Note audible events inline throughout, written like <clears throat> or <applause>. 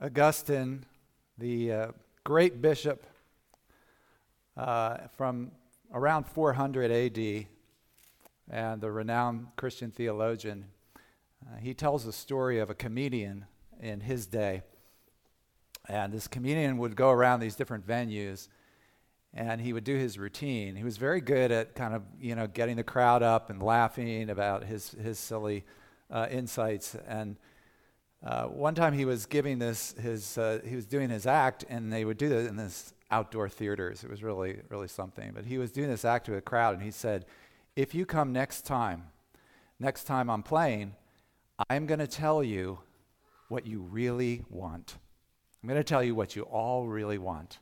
Augustine, the uh, great bishop uh, from around 400 AD, and the renowned Christian theologian, uh, he tells the story of a comedian in his day. And this comedian would go around these different venues and he would do his routine. He was very good at kind of, you know, getting the crowd up and laughing about his, his silly uh, insights. And uh, one time he was giving this, his, uh, he was doing his act, and they would do this in this outdoor theaters. It was really, really something. But he was doing this act to a crowd, and he said, If you come next time, next time I'm playing, I'm going to tell you what you really want. I'm going to tell you what you all really want.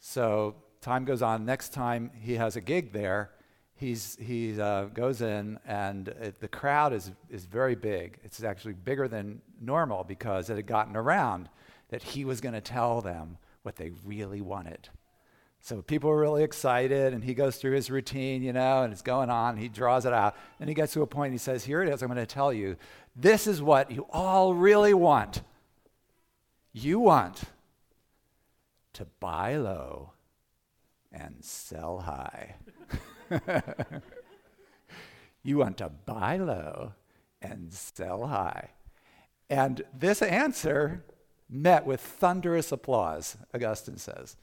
So time goes on. Next time he has a gig there, he's, he uh, goes in, and it, the crowd is, is very big. It's actually bigger than normal because it had gotten around that he was going to tell them what they really wanted. So people are really excited, and he goes through his routine, you know, and it's going on. He draws it out. and he gets to a point, and he says, Here it is, I'm going to tell you. This is what you all really want. You want to buy low and sell high. <laughs> <laughs> you want to buy low and sell high. And this answer met with thunderous applause, Augustine says,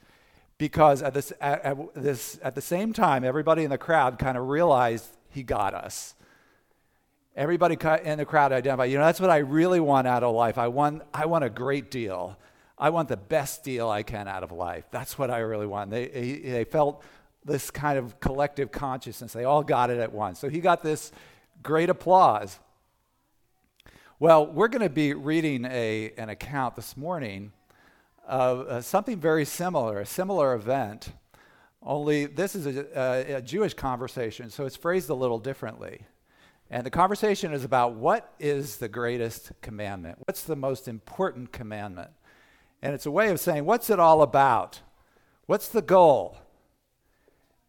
because at, this, at, at, this, at the same time, everybody in the crowd kind of realized he got us. Everybody in the crowd identified, you know, that's what I really want out of life. I want, I want a great deal. I want the best deal I can out of life. That's what I really want. They, they felt this kind of collective consciousness. They all got it at once. So he got this great applause. Well, we're going to be reading a, an account this morning of uh, something very similar, a similar event, only this is a, a, a Jewish conversation, so it's phrased a little differently. And the conversation is about what is the greatest commandment? What's the most important commandment? And it's a way of saying, what's it all about? What's the goal?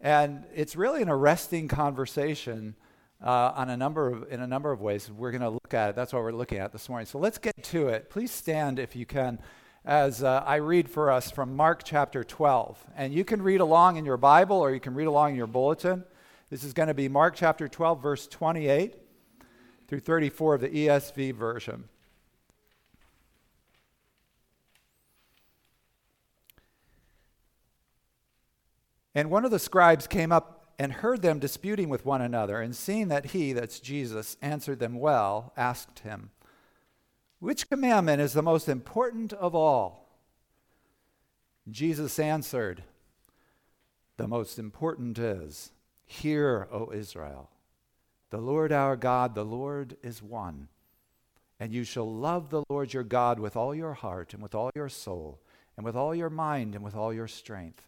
And it's really an arresting conversation uh, on a number of, in a number of ways. We're going to look at it. That's what we're looking at this morning. So let's get to it. Please stand if you can as uh, I read for us from Mark chapter 12. And you can read along in your Bible or you can read along in your bulletin. This is going to be Mark chapter 12, verse 28 through 34 of the ESV version. And one of the scribes came up and heard them disputing with one another, and seeing that he, that's Jesus, answered them well, asked him, Which commandment is the most important of all? Jesus answered, The most important is, Hear, O Israel, the Lord our God, the Lord is one. And you shall love the Lord your God with all your heart, and with all your soul, and with all your mind, and with all your strength.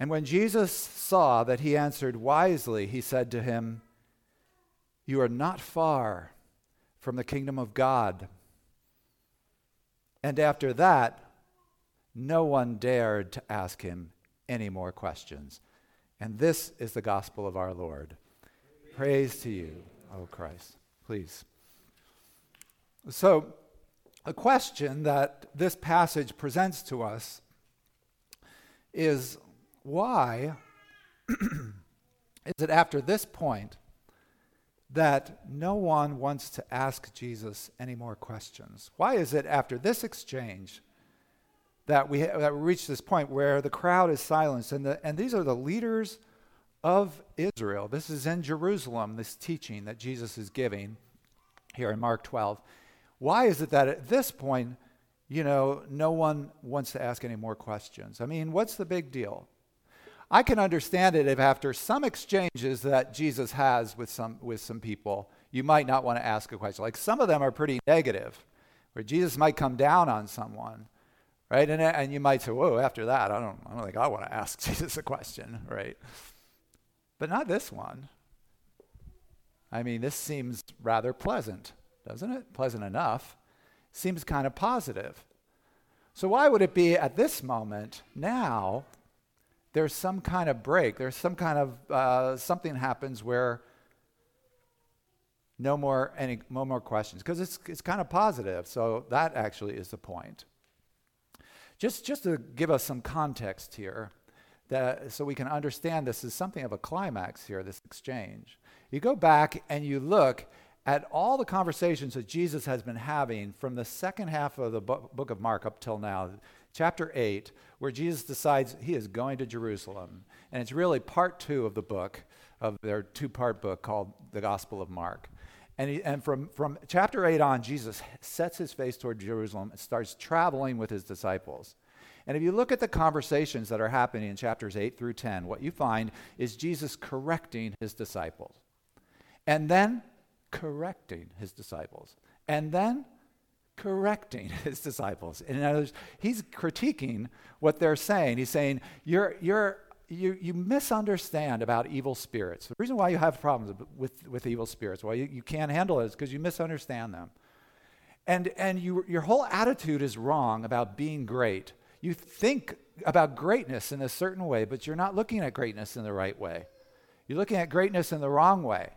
And when Jesus saw that he answered wisely, he said to him, You are not far from the kingdom of God. And after that, no one dared to ask him any more questions. And this is the gospel of our Lord. Praise to you, O Christ. Please. So, a question that this passage presents to us is why <clears throat> is it after this point that no one wants to ask Jesus any more questions? Why is it after this exchange that we, that we reach this point where the crowd is silenced? And, the, and these are the leaders of Israel. This is in Jerusalem, this teaching that Jesus is giving here in Mark 12. Why is it that at this point, you know, no one wants to ask any more questions? I mean, what's the big deal? I can understand it if after some exchanges that Jesus has with some, with some people, you might not want to ask a question. Like some of them are pretty negative, where Jesus might come down on someone, right? And, and you might say, whoa, after that, I don't, I don't think I want to ask <laughs> Jesus a question, right? But not this one. I mean, this seems rather pleasant, doesn't it? Pleasant enough. Seems kind of positive. So, why would it be at this moment, now, there's some kind of break? There's some kind of uh, something happens where no more any no more questions because it's it's kind of positive. So that actually is the point. Just just to give us some context here, that so we can understand this is something of a climax here. This exchange. You go back and you look at all the conversations that Jesus has been having from the second half of the book of Mark up till now, chapter 8, where Jesus decides he is going to Jerusalem. And it's really part two of the book, of their two part book called the Gospel of Mark. And, he, and from, from chapter 8 on, Jesus sets his face toward Jerusalem and starts traveling with his disciples. And if you look at the conversations that are happening in chapters 8 through 10, what you find is Jesus correcting his disciples. And then correcting his disciples. And then correcting <laughs> his disciples. In other words, he's critiquing what they're saying. He's saying, You're, you're you, you misunderstand about evil spirits. The reason why you have problems with, with evil spirits, why you, you can't handle it, is because you misunderstand them. And, and you, your whole attitude is wrong about being great. You think about greatness in a certain way, but you're not looking at greatness in the right way. You're looking at greatness in the wrong way.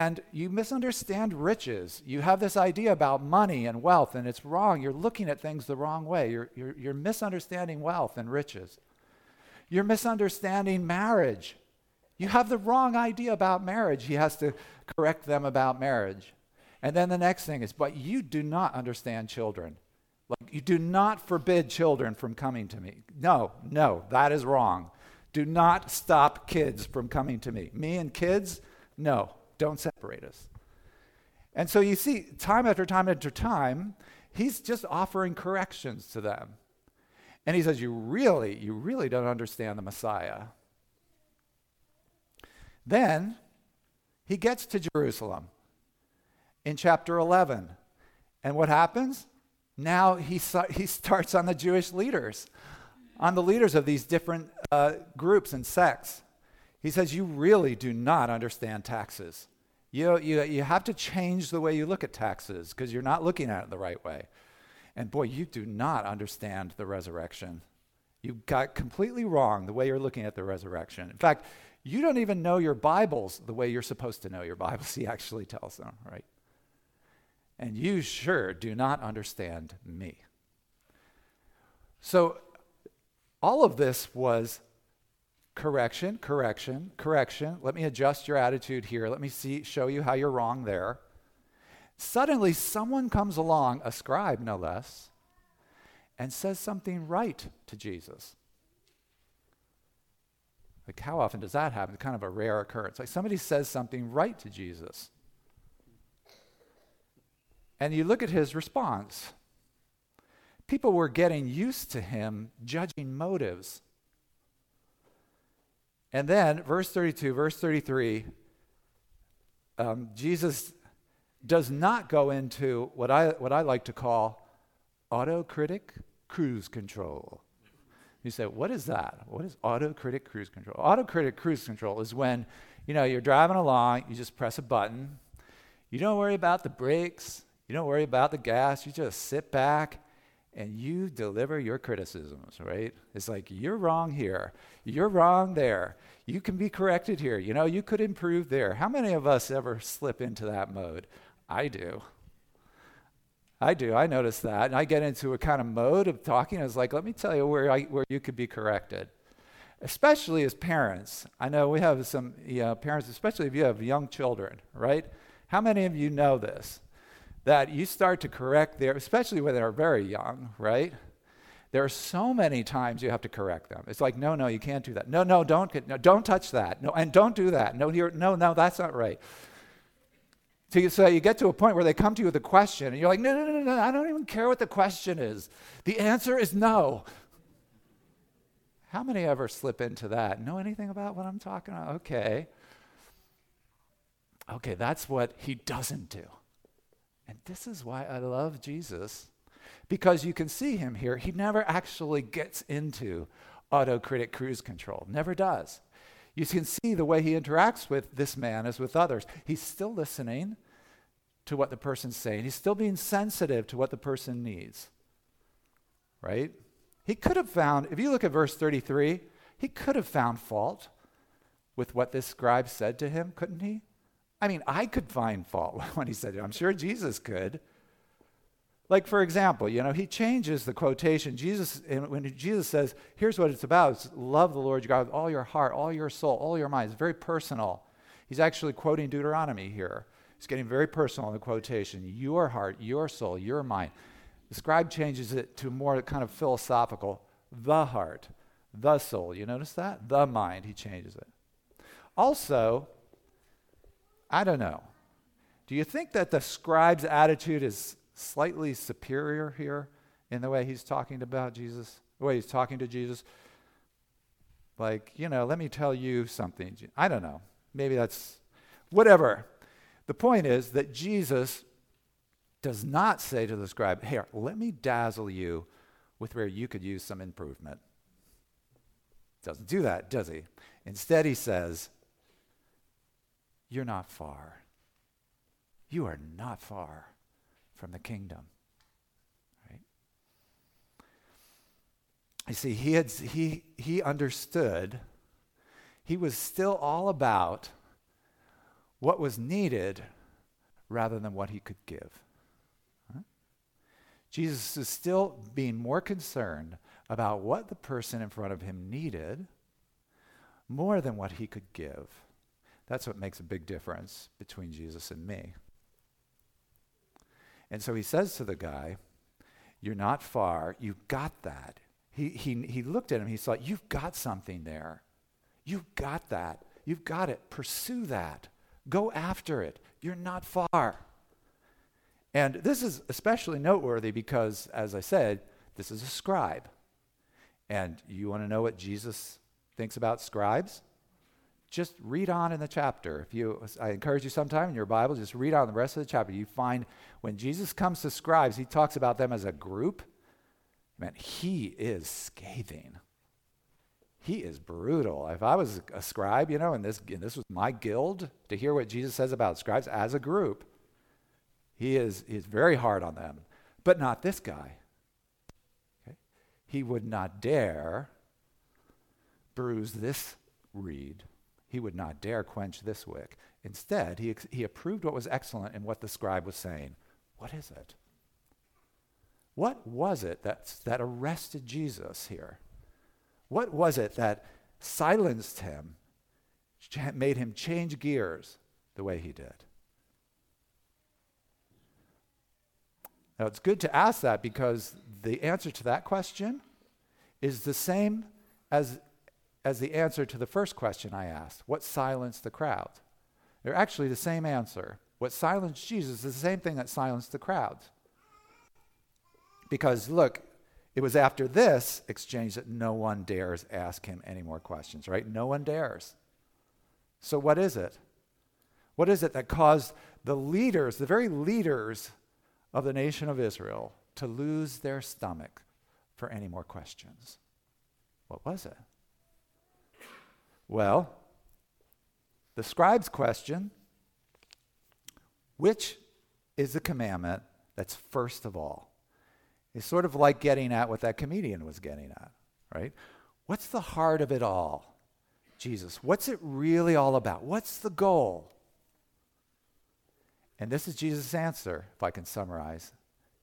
And you misunderstand riches. You have this idea about money and wealth, and it's wrong. You're looking at things the wrong way. You're, you're, you're misunderstanding wealth and riches. You're misunderstanding marriage. You have the wrong idea about marriage. He has to correct them about marriage. And then the next thing is, but you do not understand children. Like, you do not forbid children from coming to me. No, no, that is wrong. Do not stop kids from coming to me. Me and kids, no, don't separate us. And so you see, time after time after time, he's just offering corrections to them. And he says, You really, you really don't understand the Messiah. Then he gets to Jerusalem in chapter 11. And what happens? Now he, he starts on the Jewish leaders, on the leaders of these different uh, groups and sects. He says, You really do not understand taxes. You, you, you have to change the way you look at taxes because you're not looking at it the right way. And boy, you do not understand the resurrection. You got completely wrong the way you're looking at the resurrection. In fact, you don't even know your Bibles the way you're supposed to know your Bibles, <laughs> he actually tells them, right? And you sure do not understand me. So, all of this was correction, correction, correction. Let me adjust your attitude here. Let me see, show you how you're wrong there. Suddenly, someone comes along, a scribe no less, and says something right to Jesus. Like, how often does that happen? It's kind of a rare occurrence. Like, somebody says something right to Jesus. And you look at his response. People were getting used to him judging motives. And then, verse 32, verse 33, um, Jesus does not go into what I, what I like to call autocritic cruise control. You say, what is that? What is autocritic cruise control? Autocritic cruise control is when, you know, you're driving along, you just press a button. You don't worry about the brakes. You don't worry about the gas. You just sit back and you deliver your criticisms, right? It's like, you're wrong here. You're wrong there. You can be corrected here. You know, you could improve there. How many of us ever slip into that mode? I do. I do. I notice that. And I get into a kind of mode of talking. I was like, let me tell you where, I, where you could be corrected. Especially as parents. I know we have some you know, parents, especially if you have young children, right? How many of you know this? That you start to correct their, especially when they're very young, right? There are so many times you have to correct them. It's like, no, no, you can't do that. No, no, don't, no, don't touch that. No, and don't do that. No, no, no, that's not right. So you, so you get to a point where they come to you with a question, and you're like, no, no, no, no, I don't even care what the question is. The answer is no. How many ever slip into that? Know anything about what I'm talking about? Okay. Okay, that's what he doesn't do. And this is why I love Jesus. because you can see him here. He never actually gets into autocritic cruise control, never does. You can see the way he interacts with this man as with others. He's still listening to what the person's saying, he's still being sensitive to what the person needs. Right? He could have found, if you look at verse 33, he could have found fault with what this scribe said to him, couldn't he? I mean, I could find fault <laughs> when he said it. I'm sure Jesus could. Like, for example, you know, he changes the quotation. Jesus, when Jesus says, here's what it's about it's love the Lord your God with all your heart, all your soul, all your mind. It's very personal. He's actually quoting Deuteronomy here. He's getting very personal in the quotation your heart, your soul, your mind. The scribe changes it to more kind of philosophical the heart, the soul. You notice that? The mind, he changes it. Also, I don't know. Do you think that the scribe's attitude is slightly superior here in the way he's talking about Jesus, the way he's talking to Jesus. Like, you know, let me tell you something. I don't know. Maybe that's whatever. The point is that Jesus does not say to the scribe, Here, let me dazzle you with where you could use some improvement. Doesn't do that, does he? Instead, he says, You're not far. You are not far from the kingdom. Right? You see, he, had, he, he understood, he was still all about what was needed rather than what he could give. Jesus is still being more concerned about what the person in front of him needed more than what he could give. That's what makes a big difference between Jesus and me. And so he says to the guy, You're not far. You've got that. He, he, he looked at him. He thought, You've got something there. You've got that. You've got it. Pursue that. Go after it. You're not far. And this is especially noteworthy because, as I said, this is a scribe. And you want to know what Jesus thinks about scribes? Just read on in the chapter. If you, I encourage you sometime in your Bible, just read on the rest of the chapter. You find when Jesus comes to scribes, he talks about them as a group. Man, he is scathing. He is brutal. If I was a scribe, you know, and this, and this was my guild, to hear what Jesus says about scribes as a group, he is, he is very hard on them. But not this guy. Okay? He would not dare bruise this reed he would not dare quench this wick. Instead, he, he approved what was excellent in what the scribe was saying. What is it? What was it that, that arrested Jesus here? What was it that silenced him, made him change gears the way he did? Now, it's good to ask that because the answer to that question is the same as as the answer to the first question I asked what silenced the crowd? They're actually the same answer. What silenced Jesus is the same thing that silenced the crowds. Because look, it was after this exchange that no one dares ask him any more questions, right? No one dares. So, what is it? What is it that caused the leaders, the very leaders of the nation of Israel, to lose their stomach for any more questions? What was it? Well, the scribe's question which is the commandment that's first of all? Is sort of like getting at what that comedian was getting at, right? What's the heart of it all? Jesus, what's it really all about? What's the goal? And this is Jesus' answer, if I can summarize.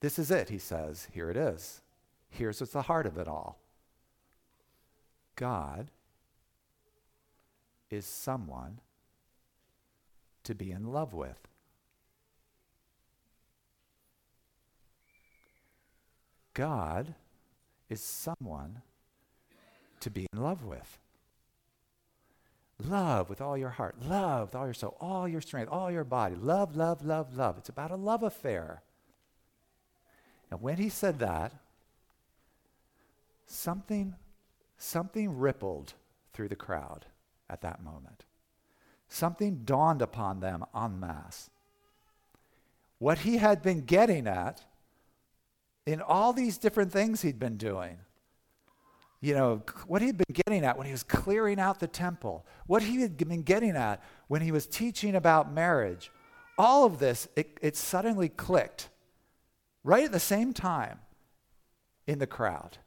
This is it, he says. Here it is. Here's what's the heart of it all God is someone to be in love with. God is someone to be in love with. Love with all your heart, love with all your soul, all your strength, all your body. Love, love, love, love. It's about a love affair. And when he said that, something, something rippled through the crowd at that moment. Something dawned upon them en masse. What he had been getting at in all these different things he'd been doing. You know, what he'd been getting at when he was clearing out the temple, what he had been getting at when he was teaching about marriage. All of this, it, it suddenly clicked right at the same time in the crowd.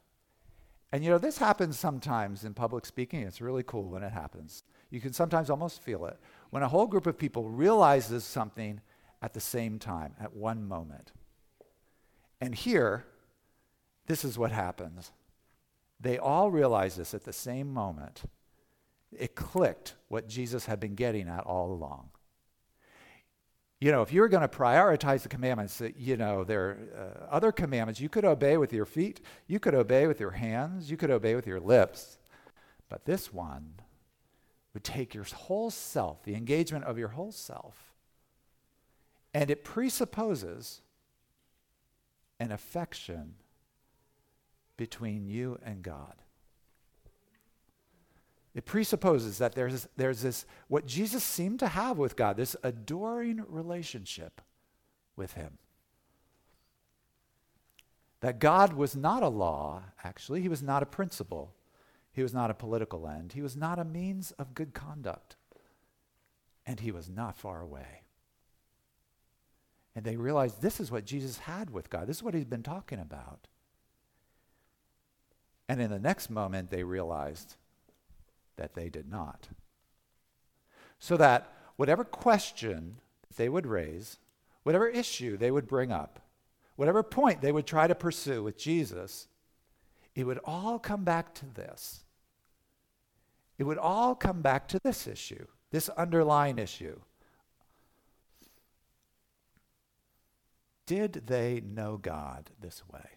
And you know, this happens sometimes in public speaking. It's really cool when it happens. You can sometimes almost feel it. When a whole group of people realizes something at the same time, at one moment. And here, this is what happens. They all realize this at the same moment. It clicked what Jesus had been getting at all along you know, if you were going to prioritize the commandments, you know, there are uh, other commandments you could obey with your feet, you could obey with your hands, you could obey with your lips. But this one would take your whole self, the engagement of your whole self, and it presupposes an affection between you and God. It presupposes that there's, there's this, what Jesus seemed to have with God, this adoring relationship with Him. That God was not a law, actually, He was not a principle, He was not a political end, He was not a means of good conduct, and He was not far away. And they realized this is what Jesus had with God, this is what He's been talking about. And in the next moment, they realized that they did not. So that whatever question they would raise, whatever issue they would bring up, whatever point they would try to pursue with Jesus, it would all come back to this. It would all come back to this issue, this underlying issue. Did they know God this way?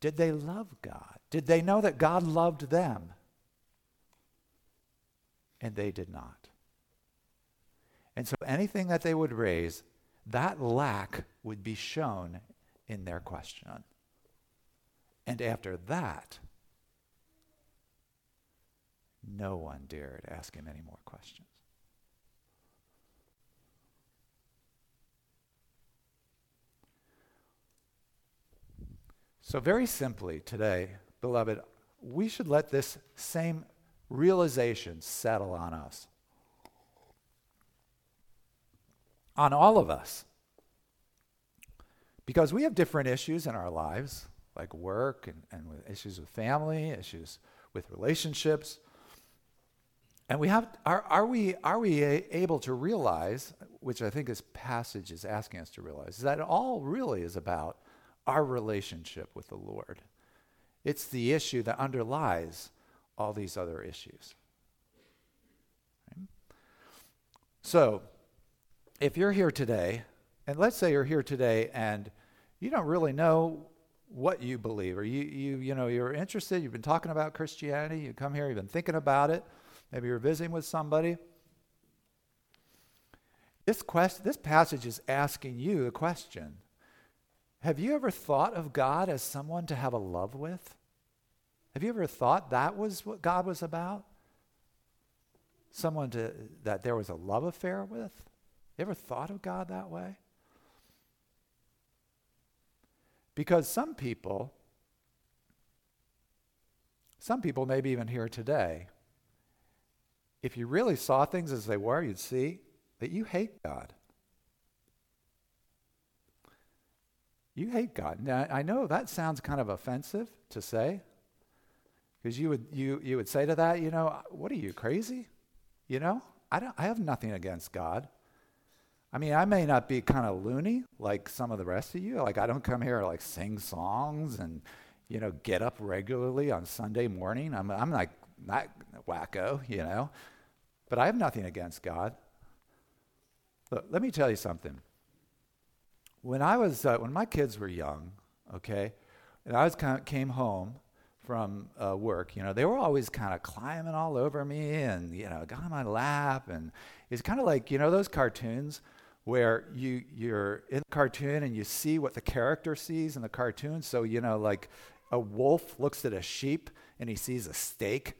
Did they love God? Did they know that God loved them? And they did not. And so anything that they would raise, that lack would be shown in their question. And after that, no one dared ask him any more questions. So, very simply today, beloved, we should let this same realizations settle on us. On all of us. Because we have different issues in our lives, like work and, and with issues with family, issues with relationships. And we have, are, are we, are we able to realize, which I think this passage is asking us to realize, is that it all really is about our relationship with the Lord. It's the issue that underlies all these other issues. So, if you're here today, and let's say you're here today and you don't really know what you believe, or you, you, you know, you're interested, you've been talking about Christianity, you come here, you've been thinking about it, maybe you're visiting with somebody. This, quest, this passage is asking you the question Have you ever thought of God as someone to have a love with? Have you ever thought that was what God was about? Someone to, that there was a love affair with? You ever thought of God that way? Because some people, some people, maybe even here today, if you really saw things as they were, you'd see that you hate God. You hate God. Now, I know that sounds kind of offensive to say, because you would, you, you would say to that, you know, what are you, crazy? You know, I, don't, I have nothing against God. I mean, I may not be kind of loony like some of the rest of you. Like, I don't come here like sing songs and, you know, get up regularly on Sunday morning. I'm, I'm like not wacko, you know. But I have nothing against God. Look, let me tell you something. When I was, uh, when my kids were young, okay, and I was kind of came home from uh, work, you know, they were always kind of climbing all over me and, you know, got on my lap. And it's kind of like, you know, those cartoons where you, you're in the cartoon and you see what the character sees in the cartoon. So, you know, like a wolf looks at a sheep and he sees a steak,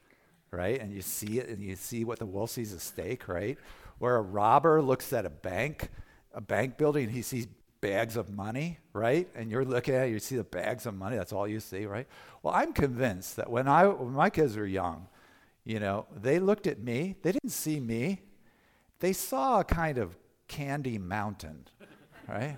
right? And you see it and you see what the wolf sees a steak, right? Where a robber looks at a bank, a bank building, and he sees bags of money, right? And you're looking at it, you see the bags of money, that's all you see, right? Well, I'm convinced that when, I, when my kids were young, you know, they looked at me, they didn't see me, they saw a kind of candy mountain, right?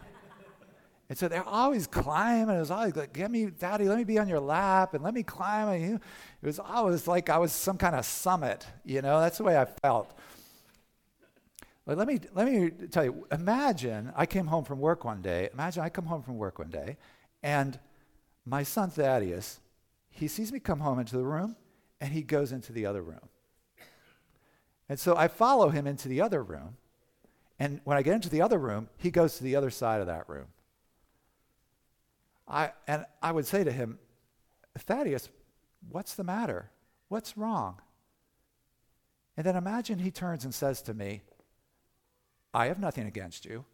And so they're always climbing. It was always like, get me, daddy, let me be on your lap and let me climb. And you, it was always like I was some kind of summit, you know, that's the way I felt. But let me, let me tell you, imagine I came home from work one day. Imagine I come home from work one day and my son Thaddeus, he sees me come home into the room and he goes into the other room. And so I follow him into the other room. And when I get into the other room, he goes to the other side of that room. I, and I would say to him, Thaddeus, what's the matter? What's wrong? And then imagine he turns and says to me, I have nothing against you.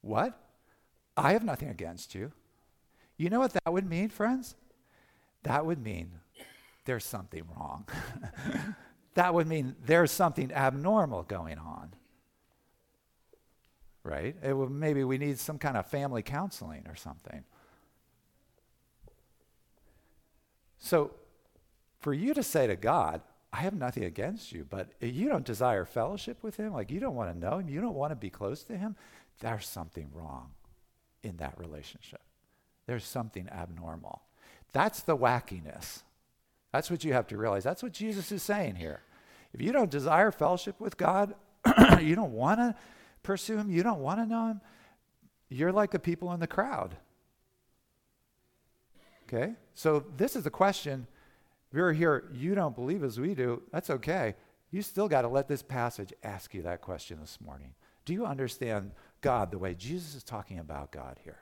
What? I have nothing against you. You know what that would mean, friends? That would mean there's something wrong. <laughs> that would mean there's something abnormal going on. Right? It would, maybe we need some kind of family counseling or something. So, for you to say to God, I have nothing against you, but you don't desire fellowship with him, like you don't want to know him, you don't want to be close to him, there's something wrong in that relationship. There's something abnormal. That's the wackiness. That's what you have to realize. That's what Jesus is saying here. If you don't desire fellowship with God, <clears throat> you don't want to pursue him, you don't want to know him, you're like the people in the crowd. Okay? So this is the question if you're here, you don't believe as we do, that's okay. You still got to let this passage ask you that question this morning. Do you understand God the way Jesus is talking about God here?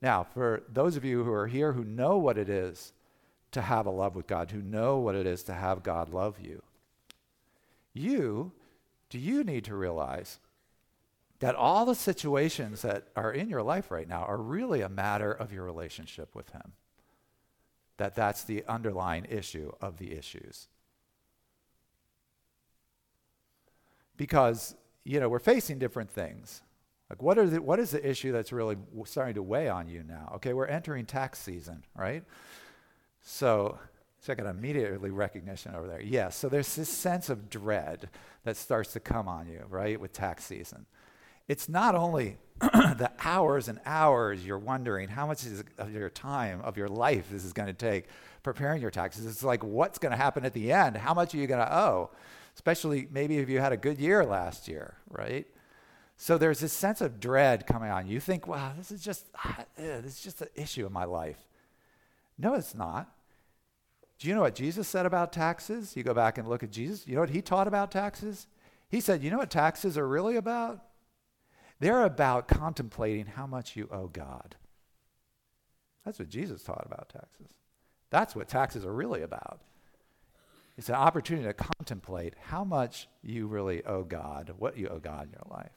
Now, for those of you who are here who know what it is to have a love with God, who know what it is to have God love you, you, do you need to realize that all the situations that are in your life right now are really a matter of your relationship with Him? That that's the underlying issue of the issues. Because, you know, we're facing different things. Like, what, are the, what is the issue that's really starting to weigh on you now? Okay, we're entering tax season, right? So, I got immediately recognition over there. Yes, so there's this sense of dread that starts to come on you, right, with tax season. It's not only <clears throat> the hours and hours you're wondering how much of your time, of your life, this is going to take preparing your taxes. It's like, what's going to happen at the end? How much are you going to owe? Especially maybe if you had a good year last year, right? So there's this sense of dread coming on. You think, wow, this is just, uh, this is just an issue in my life. No, it's not. Do you know what Jesus said about taxes? You go back and look at Jesus. You know what he taught about taxes? He said, you know what taxes are really about? They're about contemplating how much you owe God. That's what Jesus taught about taxes. That's what taxes are really about. It's an opportunity to contemplate how much you really owe God, what you owe God in your life.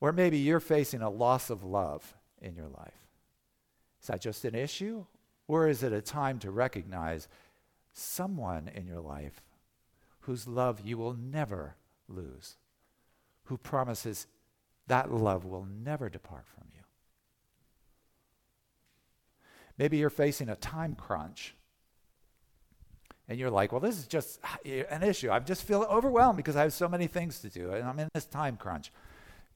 Or maybe you're facing a loss of love in your life. Is that just an issue? Or is it a time to recognize someone in your life whose love you will never lose? Who promises that love will never depart from you. Maybe you're facing a time crunch and you're like, well, this is just an issue. I just feel overwhelmed because I have so many things to do and I'm in this time crunch.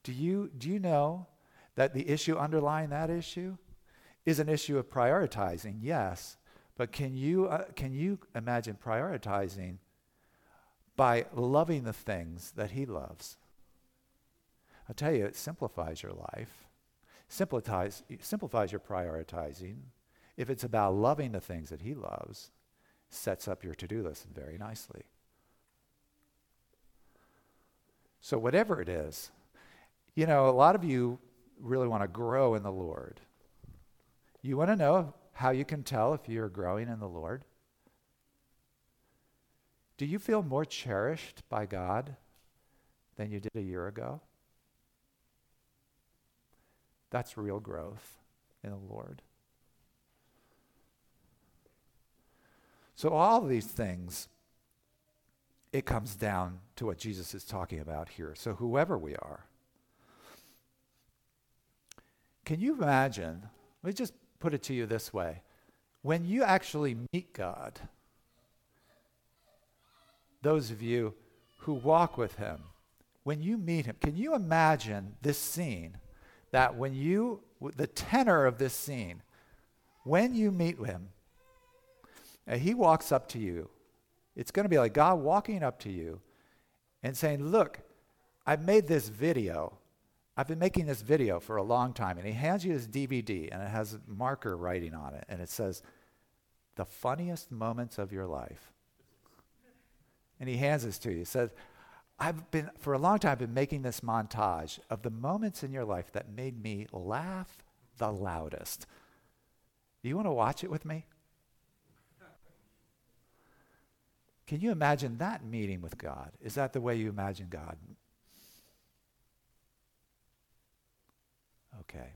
Do you, do you know that the issue underlying that issue is an issue of prioritizing? Yes. But can you, uh, can you imagine prioritizing by loving the things that He loves? I'll tell you, it simplifies your life, simplifies, simplifies your prioritizing. If it's about loving the things that He loves, sets up your to do list very nicely. So, whatever it is, you know, a lot of you really want to grow in the Lord. You want to know how you can tell if you're growing in the Lord? Do you feel more cherished by God than you did a year ago? That's real growth in the Lord. So, all these things it comes down to what Jesus is talking about here. So, whoever we are, can you imagine? Let me just put it to you this way. When you actually meet God, those of you who walk with Him, when you meet Him, can you imagine this scene? That when you, the tenor of this scene, when you meet Him, uh, He walks up to you. It's going to be like God walking up to you and saying, Look, I've made this video I've been making this video for a long time, and he hands you this DVD, and it has marker writing on it, and it says, The funniest moments of your life. And he hands this to you. He says, I've been, for a long time, I've been making this montage of the moments in your life that made me laugh the loudest. Do you want to watch it with me? Can you imagine that meeting with God? Is that the way you imagine God Okay.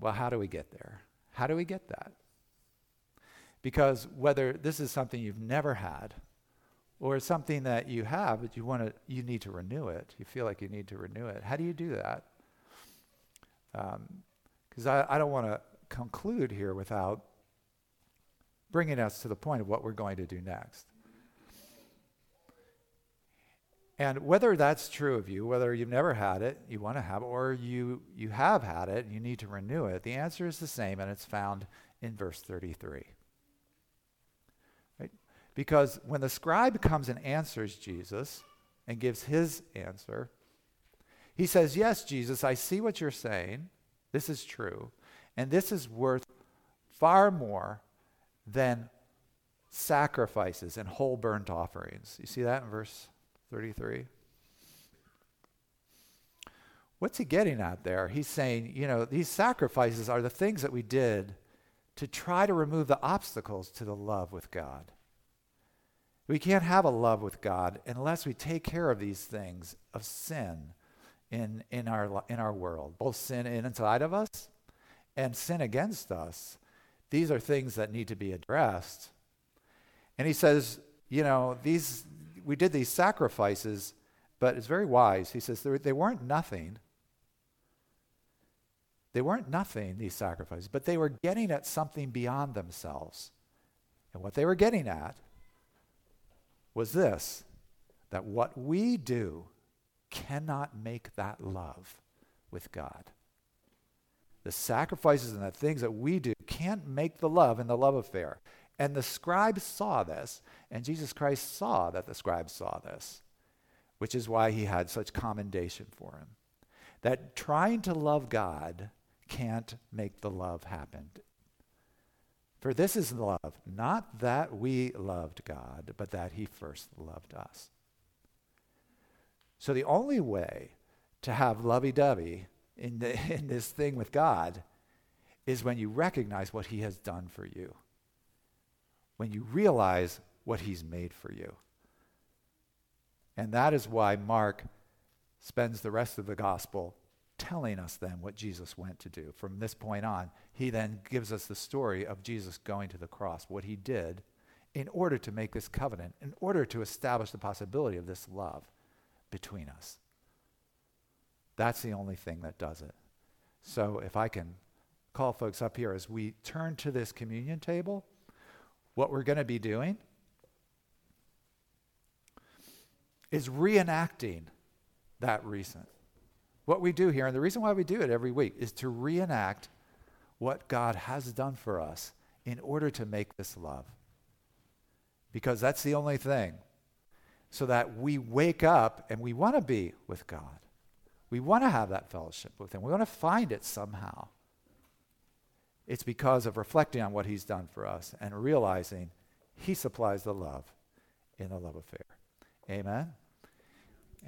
Well, how do we get there? How do we get that? Because whether this is something you've never had or something that you have but you want to you need to renew it, you feel like you need to renew it. How do you do that? Because um, I, I don't want to conclude here without bringing us to the point of what we're going to do next. And whether that's true of you, whether you've never had it, you want to have it, or you, you have had it and you need to renew it, the answer is the same, and it's found in verse 33. Because when the scribe comes and answers Jesus and gives his answer, he says, Yes, Jesus, I see what you're saying. This is true. And this is worth far more than sacrifices and whole burnt offerings. You see that in verse 33. What's he getting at there? He's saying, you know, these sacrifices are the things that we did to try to remove the obstacles to the love with God. We can't have a love with God unless we take care of these things of sin in, in, our, in our world, both sin inside of us and sin against us. These are things that need to be addressed. And he says, you know, these, we did these sacrifices, but it's very wise. He says they weren't nothing. They weren't nothing, these sacrifices, but they were getting at something beyond themselves. And what they were getting at was this that what we do cannot make that love with God. The sacrifices and the things that we do can't make the love and the love affair. And the scribes saw this, and Jesus Christ saw that the scribes saw this, which is why he had such commendation for him. That trying to love God can't make the love happen. For this is love, not that we loved God, but that he first loved us. So the only way to have lovey dovey in, <laughs> in this thing with God is when you recognize what he has done for you when you realize what he's made for you. And that is why Mark spends the rest of the gospel telling us then what Jesus went to do. From this point on, he then gives us the story of Jesus going to the cross, what he did in order to make this covenant, in order to establish the possibility of this love between us. That's the only thing that does it. So if I can call folks up here as we turn to this communion table what we're going to be doing is reenacting that recent. What we do here, and the reason why we do it every week, is to reenact what God has done for us in order to make this love. Because that's the only thing. So that we wake up and we want to be with God. We want to have that fellowship with Him. We want to find it somehow. It's because of reflecting on what he's done for us and realizing he supplies the love in the love affair. Amen.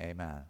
Amen.